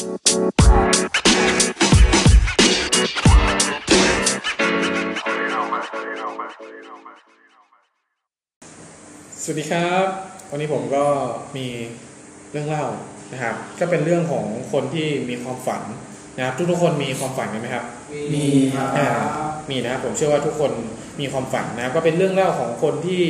สวัสดีครับ วันนี้ผมก็มีเรื่องเล่านะครับ ก็เป็นเรื่องของคนที่มีความฝันนะครับ ทุกๆคนมีความฝันกันไหมครับ มีครับอ่ามีนะครับผมเชื่อว่าทุกคนมีความฝันนะครับก็เป็นเรื่องเล่าของคนที่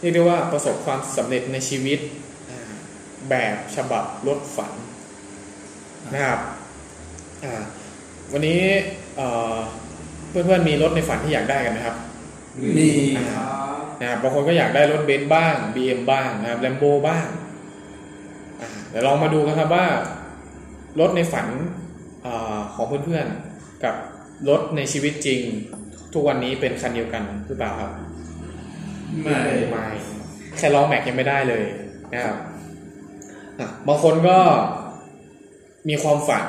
เรียกได้ว่าประสบความสำเร็จในชีวิตอ่าแบบฉบับรถฝัน นะครับอ่าวันนี้เอ่อเพื่อนๆมีรถในฝันที่อยากได้กันไหมครับมีครับนะครับบางคนก็อยากได้รถเบนซ์บ้าง BM บ้างนะครับแลมโบบ้างอ่าเดี๋ยวลองมาดูกันครับว่ารถในฝันอาของเพื่อนๆกับรถในชีวิตจริง ทุกวันนี้เป็นคันเดียวกันหรือเปล่าครับ ไม่ไม่แค่ล้อแม็กยังไม่ได้เลยนะครับอะบางคนก็ มีความฝัน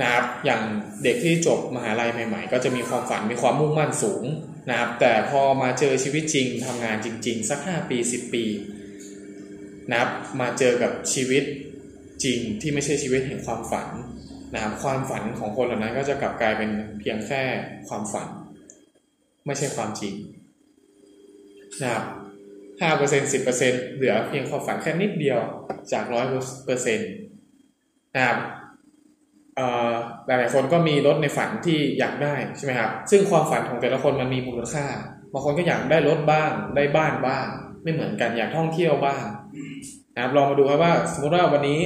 นะครับอย่างเด็กที่จบมหาลัยใหม่ ๆ ก็จะมีความฝันมีความมุ่งมั่นสูงนะครับแต่พอมาเจอชีวิตจริงทำงานจริง ๆ สักห้าปีสิบปีนะครับมาเจอกับชีวิตจริงที่ไม่ใช่ชีวิตแห่งความฝันนะครับความฝันของคนเหล่านั้นก็จะกลับกลายเป็นเพียงแค่ความฝัน ไม่ใช่ความจริงนะครับห้าเปอร์เซ็นสิบเปอร์เซ็นเหลือเพียงความฝันแค่นิดเดียวจากร้อยเปอร์เซ็นต์นะครับ เอ่อหลายคนก็มีรถในฝันที่อยากได้ใช่ไหมครับ ซึ่งความฝันของแต่ละคนมันมีมูลค่า บางคนก็อยากได้รถบ้าง ได้บ้านบ้าง ไม่เหมือนกัน อยากท่องเที่ยวบ้างนะครับ ลองมาดูครับว่า สมมติว่าวันนี้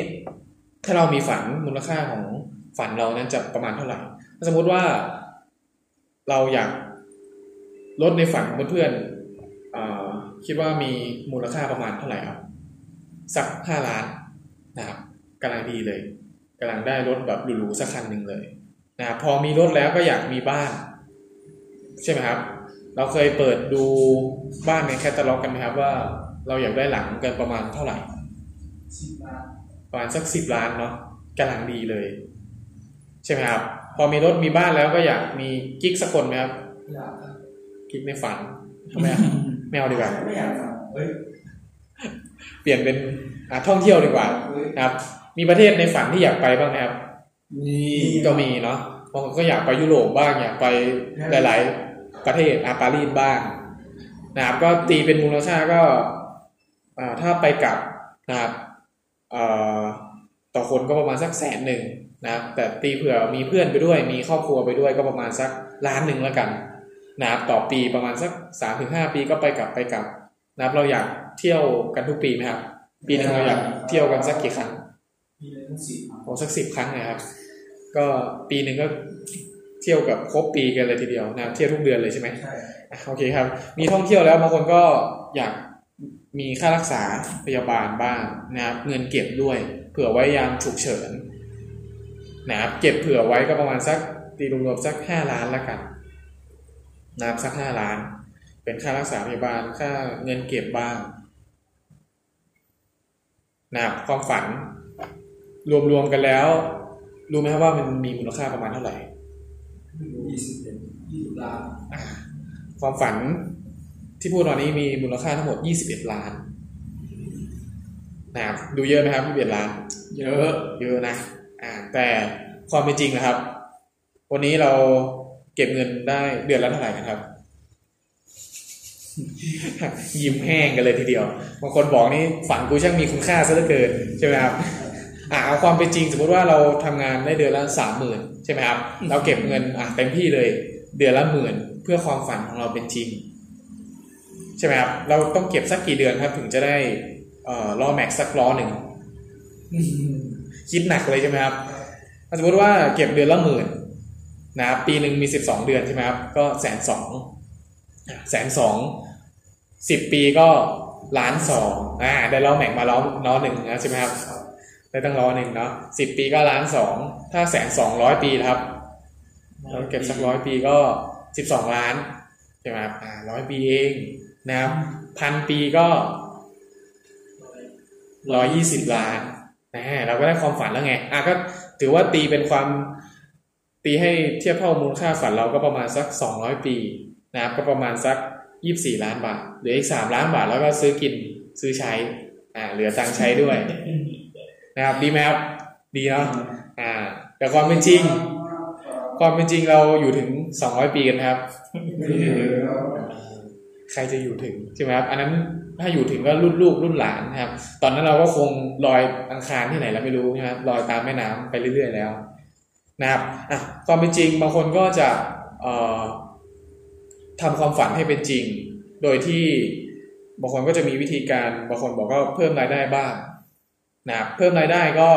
ถ้าเรามีฝันมูลค่าของฝันเรานั้นจะประมาณเท่าไหร่ถ้าสมมติว่าเราอยากรถในฝันของเพื่อนๆเอ่อคิดว่ามีมูลค่าประมาณเท่าไหร่ครับ สักห้าล้านนะครับกำลังดีเลย กำลังได้รถแบบหรูๆสักคันหนึ่งเลยนะครับพอมีรถแล้วก็อยากมีบ้าน ใช่ไหมครับ เราเคยเปิดดูบ้านในแคตตาล็อกกันไหมครับว่าเราอยากได้หลังกันประมาณเท่าไหร่สิบบาทประมาณสักสิบล้านเนาะกำลังดีเลย ใช่ไหมครับ พอมีรถมีบ้านแล้วก็อยากมีกิ๊กสักคนไหมครับอยากครับกิ๊กในฝันทำไมอะไม่เอาดีกว่าไม่อยากครับเฮ้ยเปลี่ยนเป็นอะท่องเที่ยวดีกว่าเฮ้ยนะครับ มีประเทศในฝันที่อยากไปบ้างไหมครับมีก็มีเนาะบางคนก็อยากไปยุโรปบ้างอยากไปหลาย ๆ ประเทศอาปารีสบ้างนะครับก็ตีเป็นมูลค่าก็อ่าถ้าไปกลับนะครับเอ่อต่อคนก็ประมาณสักแสนหนึ่งนะครับแต่ตีเผื่อมีเพื่อนไปด้วย มีครอบครัวไปด้วยก็ประมาณสักล้านหนึ่งแล้วกันนะครับต่อปีประมาณสักสามถึงห้าปีก็ไปกลับไปกลับนะครับเราอยากเที่ยวกันทุกปีไหมครับปีหนึงเราอยากเที่ยวกันสักกี่ครั้ง มีเลยทั้งสิบครับโอ้สักสิบครั้งนะครับ ก็ปีหนึ่งก็เที่ยวกับครบปีกันเลยทีเดียวนะครับเที่ยวทุกเดือนเลยใช่ไหมใช่อะโอเคครับ มีท่องเที่ยวแล้วบางคนก็อยากมีค่ารักษาพยาบาลบ้างนะครับเงินเก็บด้วย เผื่อไว้ยามฉุกเฉินนะครับเก็บเผื่อไว้ก็ประมาณสักตีรวมๆสักห้าล้านละกันนะครับสักห้าล้าน เป็นค่ารักษาพยาบาลค่าเงินเก็บบ้างนะครับความฝัน รวมๆกันแล้ว รู้ไหมครับว่ามันมีมูลค่าประมาณเท่าไหร่ยี่สิบเป็นยี่สิบล้านความฝันที่พูดตอนนี้มีมูลค่าทั้งหมด 21 ล้านนะครับดูเยอะไหมครับ21ล้าน เยอะเยอะนะอ่าแต่ความเป็นจริงนะครับ วันนี้เราเก็บเงินได้เดือนละเท่าไหร่กันครับ ยิ้มแห้งกันเลยทีเดียวบางคนบอกนี่ฝันกูช่างมีคุณค่าซะเหลือเกินใช่ไหมครับ อ่าเอาความเป็นจริงสมมติว่าเราทำงานได้เดือนละสามหมื่นใช่ไหมครับ เราเก็บเงินอะเต็มที่เลย เดือนละหมื่นเพื่อความฝันของเราเป็นจริง ใช่ไหมครับ เราต้องเก็บสักกี่เดือนครับ ถึงจะได้เอ่อล้อแม็กซ์สักล้อหนึ่งคิดหนักเลยใช่ไหมครับถ้าสมมติว่าเก็บเดือนละหมื่นนะครับปีหนึ่งมีสิบสองเดือนใช่ไหมครับก็แสนสองแสนสองสิบปีก็ล้านสองอ่าได้ล้อแม็กมาล้อล้อหนึ่งนะใช่ไหมครับ ได้ตั้งล้อหนึ่งเนาะสิบปีก็ล้านสองถ้าแสนสองร้อยปีครับเราเก็บสักร้อยปีก็สิบสองล้านใช่ไหมครับอ่าร้อยปีเองนะครับพันปีก็ร้อยยี่สิบล้านนะเราก็ได้ความฝันแล้วไงอะก็ถือว่าตีเป็นความตีให้เทียบเท่ามูลค่าฝันเราก็ประมาณสักสองร้อยปีนะครับก็ประมาณสักยี่สิบสี่ล้านบาทเหลืออีกสามล้านบาทแล้วก็ซื้อกินซื้อใช้อ่าเหลือตังใช้ด้วย นะครับ ดีไหมครับดีเนาะอ่า แต่ความเป็นจริง ความเป็นจริงเราอยู่ถึงสองร้อยปีกันครับ ใครจะอยู่ถึงใช่ไหมครับอันนั้นถ้าอยู่ถึงก็รุ่นลูกรุ่นหลานนะครับ ตอนนั้นเราก็คงลอยอังคารที่ไหนเราไม่รู้ใช่ไหมครับลอยตามแม่น้ำไปเรื่อย ๆ แล้วนะครับอะความเป็นจริงบางคนก็จะเอ่อทำความฝันให้เป็นจริง โดยที่บางคนก็จะมีวิธีการ บางคนบอกก็เพิ่มรายได้บ้าง นะครับเพิ่มรายได้ก็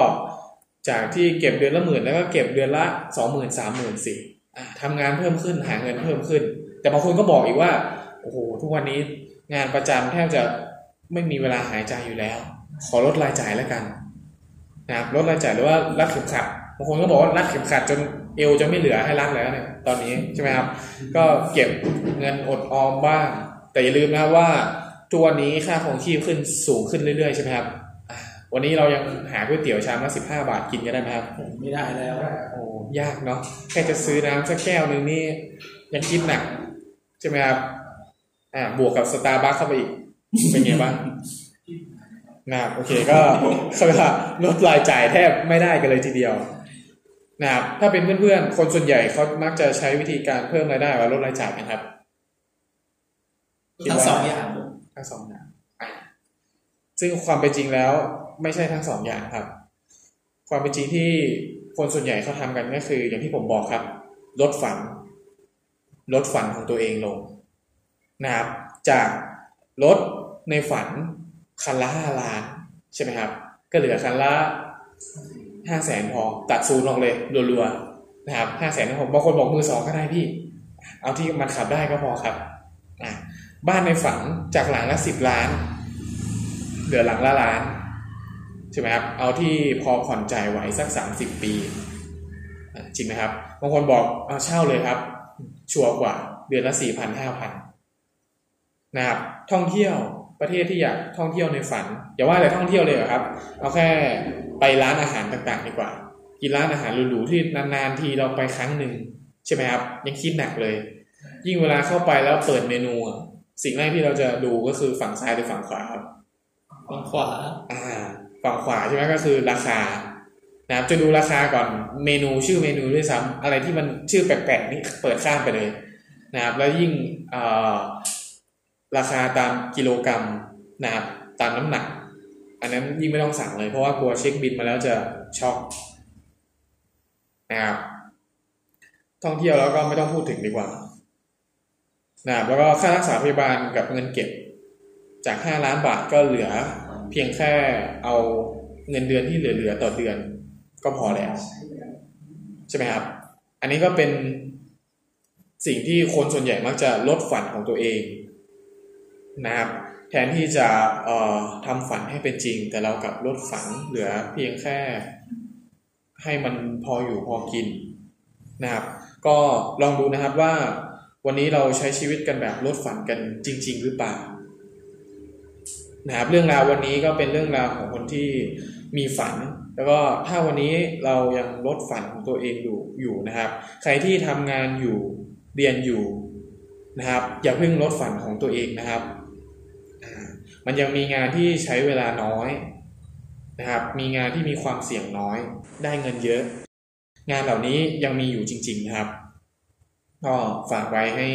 จากที่เก็บเดือนละหมื่นแล้วก็เก็บเดือนละสองหมื่นสามหมื่นสี่ทำงานเพิ่มขึ้นหาเงินเพิ่มขึ้น แต่บางคนก็บอกอีกว่าโอ้โหทุกวันนี้งานประจำแทบจะไม่มีเวลาหายใจอยู่แล้ว ขอลดรายจ่ายแล้วกันนะครับลดรายจ่ายหรือว่ารัดเข็มขัดบางคนก็บอกว่ารัดเข็มขัดจนเอวจะไม่เหลือให้รัดแล้วเนี่ยตอนนี้ใช่ไหมครับ ก็เก็บเงินอดออมบ้าง แต่อย่าลืมนะครับว่าทุกวันนี้ค่าของชีพขึ้นสูงขึ้นเรื่อยๆใช่ไหมครับ วันนี้เรายังหาก๋วยเตี๋ยวชามละสิบห้าบาทกินกันได้ไหมครับไม่ได้แล้วโอ้ยากเนาะแค่จะซื้อน้ำสักแก้วหนึ่งนี่ยังคิดหนักใช่ไหมครับอ่าบวกกับสตาร์บัคเข้าไปอีก เป็นไงบ้างนะครับโอเคก็เขาเรียกว่าลดรายจ่ายแทบไม่ได้กันเลยทีเดียวนะครับถ้าเป็นเพื่อนๆ คนส่วนใหญ่เขามักจะใช้วิธีการเพิ่มรายได้ว่าลดรายจ่ายกันครับทั้งสองอย่างทั้งสองอย่างอะซึ่งความเป็นจริงแล้ว ไม่ใช่ทั้งสองอย่างครับ ความเป็นจริงที่คนส่วนใหญ่เขาทำกันก็คือ อย่างที่ผมบอกครับ ลดฝัน ลดฝันของตัวเองลงนะครับ จากรถในฝันคันละห้าล้านใช่ไหมครับ ก็เหลือคันละห้าแสนพอตัดศูนย์ลงเลยรัวๆนะครับห้าแสนผมบางคนบอกมือสองก็ได้พี่ เอาที่มันขับได้ก็พอครับอะบ้านในฝันจากหลังละสิบล้าน เหลือหลังละล้าน ใช่ไหมครับเอาที่พอผ่อนจ่ายไหวสักสามสิบปีอะจริงไหมครับบางคนบอกเอาเช่าเลยครับ ชัวร์กว่าเดือนละสี่พันห้าพันนะครับท่องเที่ยวประเทศที่อยากท่องเที่ยวในฝัน อย่าว่าแต่ท่องเที่ยวเลยเหรอครับ เอาแค่ไปร้านอาหารต่างๆ ดีกว่า กินร้านอาหารหรูๆที่นานๆทีเราไปครั้งหนึ่งใช่ไหมครับ ยังคิดหนักเลย ยิ่งเวลาเข้าไปแล้วเปิดเมนูอะสิ่งแรกที่เราจะดูก็คือฝั่งซ้ายหรือฝั่งขวาครับฝั่งขวาอ่า ฝั่งขวาใช่ไหมก็คือราคานะครับจะดูราคาก่อนเมนูชื่อเมนูด้วยซ้ำอะไรที่มันชื่อแปลกๆนี่เปิดข้ามไปเลยนะครับแล้วยิ่งราคาตามกิโลกรัมนะครับตามน้ำหนัก อันนั้นยิ่งไม่ต้องสั่งเลยเพราะว่ากลัวเช็คบินมาแล้วจะช็อกนะครับท่องเที่ยวแล้วก็ไม่ต้องพูดถึงดีกว่านะครับแล้วก็ค่ารักษาพยาบาลกับเงินเก็บจากห้าล้านบาทก็เหลือ เพียงแค่เอาเงินเดือนที่เหลือๆต่อเดือนก็พอแล้ว ใช่ไหมครับ อันนี้ก็เป็นสิ่งที่คนส่วนใหญ่มักจะลดฝันของตัวเองนะครับแทนที่จะเอ่อทำฝันให้เป็นจริง แต่เรากลับลดฝันเหลือเพียงแค่ให้มันพออยู่พอกินนะครับ ก็ลองดูนะครับว่าวันนี้เราใช้ชีวิตกันแบบลดฝันกันจริง ๆ หรือเปล่า นะครับเรื่องราววันนี้ก็เป็นเรื่องราวของคนที่มีฝัน แล้วก็ถ้าวันนี้เรายังลดฝันของตัวเองอยู่อยู่นะครับ ใครที่ทำงานอยู่เรียนอยู่นะครับ อย่าเพิ่งลดฝันของตัวเองนะครับ มันยังมีงานที่ใช้เวลาน้อยนะครับ มีงานที่มีความเสี่ยงน้อย ได้เงินเยอะ งานเหล่านี้ยังมีอยู่จริง ๆนะครับ ก็ฝากไว้ให้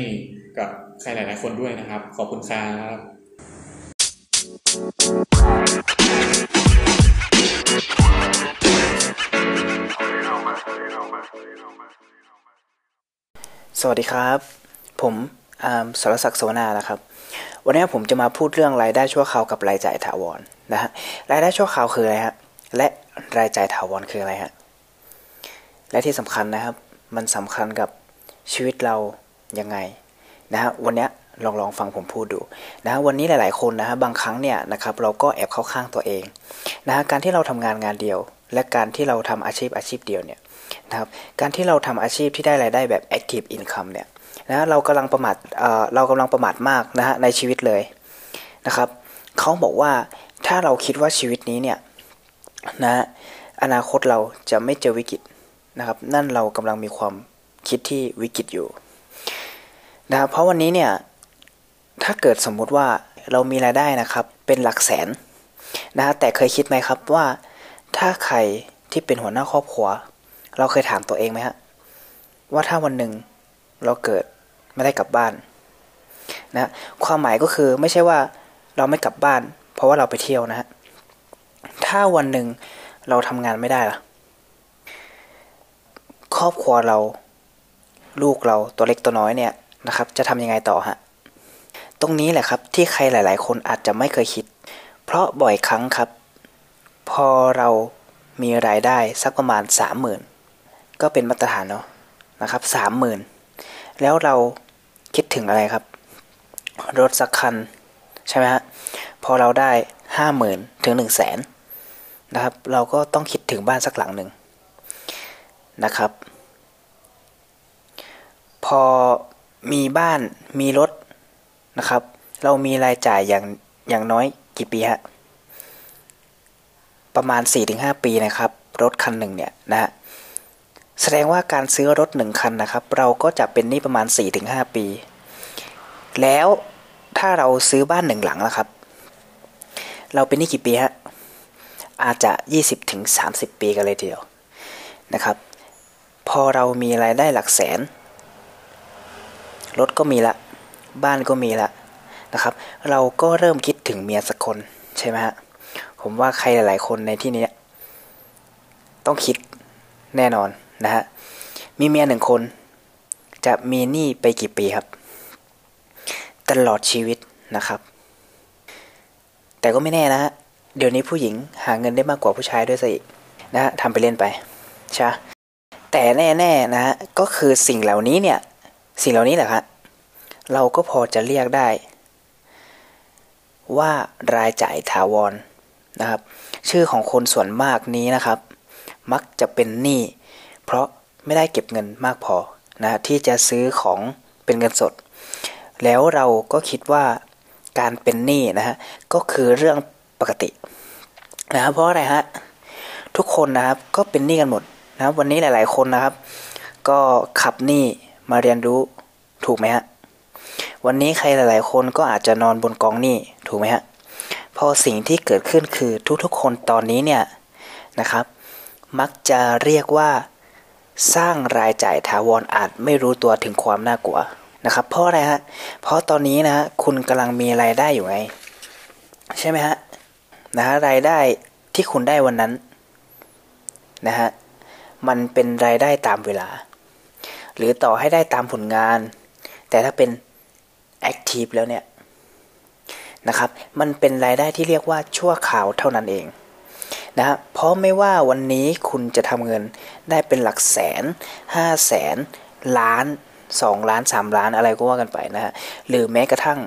กับใครหลาย ๆ คนด้วยนะครับ ขอบคุณครับ สวัสดีครับ ผมอารสรศักดิ์โสนานะครับ วันนี้ผมจะมาพูดเรื่องรายได้ชั่วคราวกับรายจ่ายถาวรนะฮะรายได้ชั่วคราวคืออะไรฮะและรายจ่ายถาวรคืออะไรฮะและที่สำคัญนะครับ มันสำคัญกับชีวิตเรายังไงนะฮะวันนี้ ลองลองฟังผมพูดดูนะฮะวันนี้หลาย ๆ คนนะฮะบางครั้งเนี่ยนะครับเราก็แอบเข้าข้างตัวเองนะฮะการที่เราทำงานงานเดียว และการที่เราทำอาชีพอาชีพเดียวเนี่ยนะครับการที่เราทำอาชีพที่ได้รายได้แบบ active income เนี่ยนะเรากำลังประมาทเอ่อเรากำลังประมาทมากนะฮะในชีวิตเลยนะครับเขาบอกว่าถ้าเราคิดว่าชีวิตนี้เนี่ยนะฮะอนาคตเราจะไม่เจอวิกฤตนะครับ นั่นเรากำลังมีความคิดที่วิกฤตอยู่นะครับเพราะวันนี้เนี่ย ถ้าเกิดสมมุติว่าเรามีรายได้นะครับ เป็นหลักแสนนะฮะแต่เคยคิดไหมครับว่า ถ้าใครที่เป็นหัวหน้าครอบครัว เราเคยถามตัวเองไหมฮะว่าถ้าวันหนึ่งเราเกิดไม่ได้กลับบ้านนะความหมายก็คือไม่ใช่ว่าเราไม่กลับบ้าน เพราะว่าเราไปเที่ยวนะฮะถ้าวันหนึ่งเราทำงานไม่ได้ล่ะ ครอบครัวเรา ลูกเราตัวเล็กตัวน้อยเนี่ยนะครับ จะทำยังไงต่อฮะ ตรงนี้แหละครับที่ใครหลาย ๆ คนอาจจะไม่เคยคิด เพราะบ่อยครั้งครับ พอเรามีรายได้สักประมาณสามหมื่นก็เป็นมาตรฐานเนาะนะครับสามหมื่นแล้วเราคิดถึงอะไรครับ รถสักคัน ใช่ไหมฮะพอเราได้ห้าหมื่นถึงหนึ่งแสนนะครับ เราก็ต้องคิดถึงบ้านสักหลังหนึ่งนะครับ พอมีบ้านมีรถ นะครับ เรามีรายจ่ายอย่างอย่างน้อยกี่ปีฮะประมาณ 4-5 ปีนะครับ รถคันหนึ่งเนี่ยนะฮะแสดงว่าการซื้อรถหนึ่งคันนะครับ เราก็จะเป็นหนี้ประมาณ 4-5 ปี แล้วถ้าเราซื้อบ้านหนึ่งหลังละครับ เราเป็นหนี้กี่ปีฮะอาจจะ 20-30 ปีกันเลยทีเดียวนะครับ พอเรามีรายได้หลักแสน รถก็มีละ บ้านก็มีละนะครับ เราก็เริ่มคิดถึงเมียสักคนใช่ไหมฮะผมว่าใครหลาย ๆ คนในที่นี้ต้องคิดแน่นอนนะฮะมีเมียหนึ่งคน จะมีหนี้ไปกี่ปีครับ ตลอดชีวิตนะครับ แต่ก็ไม่แน่นะฮะเดี๋ยวนี้ผู้หญิงหาเงินได้มากกว่าผู้ชายด้วยสินะฮะทำไปเล่นไปใช่แต่แน่ๆนะฮะก็คือสิ่งเหล่านี้เนี่ย สิ่งเหล่านี้แหละครับ เราก็พอจะเรียกได้ ว่ารายจ่ายถาวรนะครับ ชื่อของคนส่วนมากนี้นะครับ มักจะเป็นหนี้เพราะไม่ได้เก็บเงินมากพอนะที่จะซื้อของเป็นเงินสด แล้วเราก็คิดว่าการเป็นหนี้นะฮะก็คือเรื่องปกตินะครับเพราะอะไรฮะทุกคนนะครับก็เป็นหนี้กันหมดนะครับวันนี้หลาย ๆ คนนะครับ ก็ขับหนี้มาเรียนรู้ถูกไหมฮะ วันนี้ใครหลาย ๆ คนก็อาจจะนอนบนกองหนี้ถูกไหมฮะพอสิ่งที่เกิดขึ้นคือทุกๆคนตอนนี้เนี่ยนะครับ มักจะเรียกว่าสร้างรายจ่ายถาวรออาจไม่รู้ตัวถึงความน่ากลัวนะครับเพราะอะไรฮะเพราะตอนนี้นะคุณกำลังมีรายได้อยู่ไง ใช่ไหมฮะนะฮะรายได้ที่คุณได้วันนั้นนะฮะมันเป็นรายได้ตามเวลา หรือต่อให้ได้ตามผลงาน แต่ถ้าเป็น แอคทีฟแล้วเนี่ยนะครับ มันเป็นรายได้ที่เรียกว่าชั่วคราวเท่านั้นเองนะเพราะไม่ว่าวันนี้คุณจะทำเงินได้เป็นหลักแสนห้าแสนล้านสองล้านสามล้านอะไรก็ว่ากันไปนะฮะหรือแม้กระทั่ง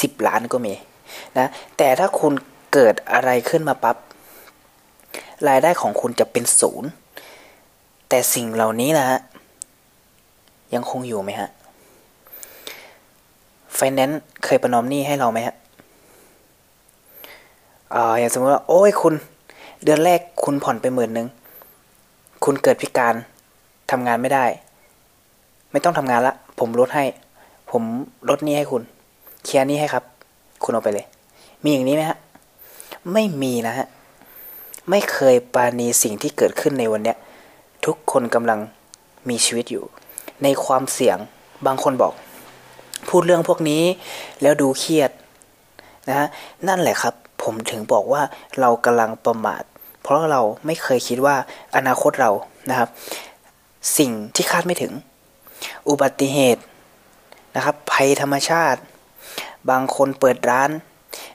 สิบล้านก็มีนะแต่ถ้าคุณเกิดอะไรขึ้นมาปับ๊บรายได้ของคุณจะเป็นศูนย์แต่สิ่งเหล่านี้นะฮะยังคงอยู่ไหมฮะ ไฟแนนซ์เคยประนอมหนี้ให้เราไหมฮะอ่าอย่างสมมติว่า โอ้ยคุณ เดือนแรกคุณผ่อนไปหมื่นหนึ่งคุณเกิดพิการทำงานไม่ได้ ไม่ต้องทำงานละ ผมลดให้ ผมลดหนี้ให้คุณ เคลียร์หนี้ให้ครับ คุณเอาไปเลย มีอย่างนี้ไหมฮะ ไม่มีนะฮะ ไม่เคยปาณีสิ่งที่เกิดขึ้นในวันเนี้ย ทุกคนกำลังมีชีวิตอยู่ ในความเสี่ยงบางคนบอก พูดเรื่องพวกนี้แล้วดูเครียดนะฮะนั่นแหละครับ ผมถึงบอกว่าเรากำลังประมาท เพราะเราไม่เคยคิดว่าอนาคตเรานะครับ สิ่งที่คาดไม่ถึง อุบัติเหตุนะครับ ภัยธรรมชาติ บางคนเปิดร้าน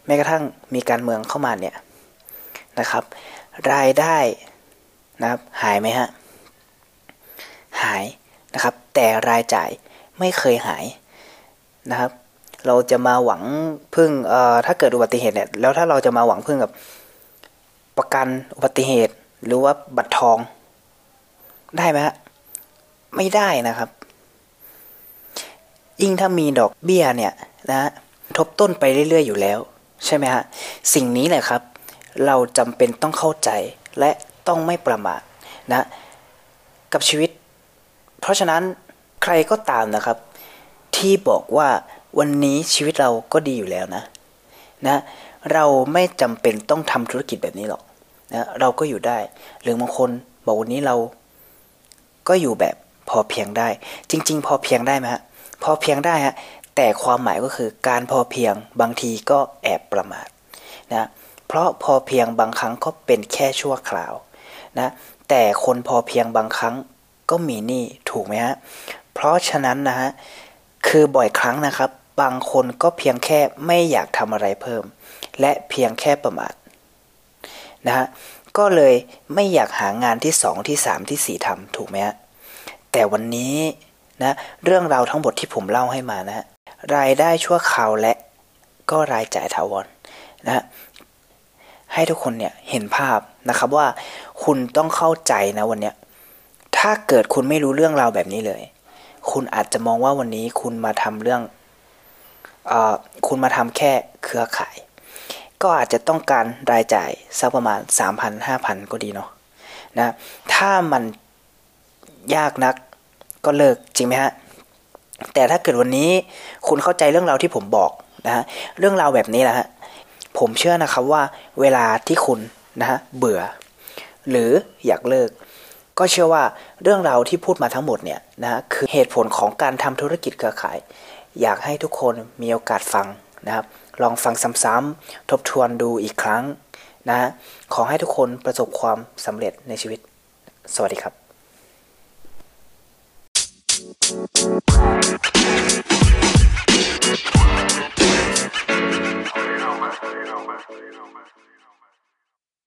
แม้กระทั่งมีการเมืองเข้ามาเนี่ยนะครับ รายได้นะครับ หายไหมฮะหายนะครับ แต่รายจ่ายไม่เคยหาย นะครับ เราจะมาหวังพึ่งเอ่อถ้าเกิดอุบัติเหตุเนี่ยแล้วถ้าเราจะมาหวังพึ่งกับประกันอุบัติเหตุ หรือว่าบัตรทอง ได้ไหมฮะไม่ได้นะครับ ยิ่งถ้ามีดอกเบี้ยเนี่ยนะ ทบต้นไปเรื่อยๆอยู่แล้ว ใช่ไหมฮะสิ่งนี้แหละครับ เราจำเป็นต้องเข้าใจและต้องไม่ประมาทนะ กับชีวิต เพราะฉะนั้นใครก็ตามนะครับ ที่บอกว่าวันนี้ชีวิตเราก็ดีอยู่แล้วนะนะเราไม่จำเป็นต้องทำธุรกิจแบบนี้หรอกนะเราก็อยู่ได้ หรือบางคนบอกวันนี้เราก็อยู่แบบพอเพียงได้ จริง ๆ พอเพียงได้ไหมฮะพอเพียงได้ฮะแต่ความหมายก็คือการพอเพียงบางทีก็แอบประมาทนะเพราะพอเพียงบางครั้งก็เป็นแค่ชั่วคราวนะแต่คนพอเพียงบางครั้งก็มีหนี้ถูกไหมฮะเพราะฉะนั้นนะฮะ คือบ่อยครั้งนะครับ บางคนก็เพียงแค่ไม่อยากทำอะไรเพิ่ม และเพียงแค่ประมาทนะฮะก็เลยไม่อยากหางานที่สองที่สามที่สี่ทำถูกไหมฮะแต่วันนี้นะเรื่องราวทั้งหมดที่ผมเล่าให้มานะรายได้ชั่วคราวและก็รายจ่ายถาวรนะฮะให้ทุกคนเนี่ยเห็นภาพนะครับว่าคุณต้องเข้าใจนะวันเนี้ยถ้าเกิดคุณไม่รู้เรื่องราวแบบนี้เลย คุณอาจจะมองว่าวันนี้คุณมาทำเรื่องอคุณมาทำแค่เครือข่าย ก็อาจจะต้องการรายจ่ายสักประมาณ 3,000 5,000 ก็ดีเนาะนะถ้ามันยากนักก็เลิกจริงไหมฮะ แต่ถ้าเกิดวันนี้คุณเข้าใจเรื่องราวที่ผมบอกนะฮะเรื่องราวแบบนี้แหละฮะผมเชื่อนะครับว่าเวลาที่คุณนะฮะเบื่อ หรืออยากเลิก ก็เชื่อว่าเรื่องราวที่พูดมาทั้งหมดเนี่ยนะคือเหตุผลของการทำธุรกิจเครือข่าย อยากให้ทุกคนมีโอกาสฟังนะครับ ลองฟังซ้ำๆทบทวนดูอีกครั้งนะขอให้ทุกคนประสบความสำเร็จในชีวิต สวัสดีครับ Thank you.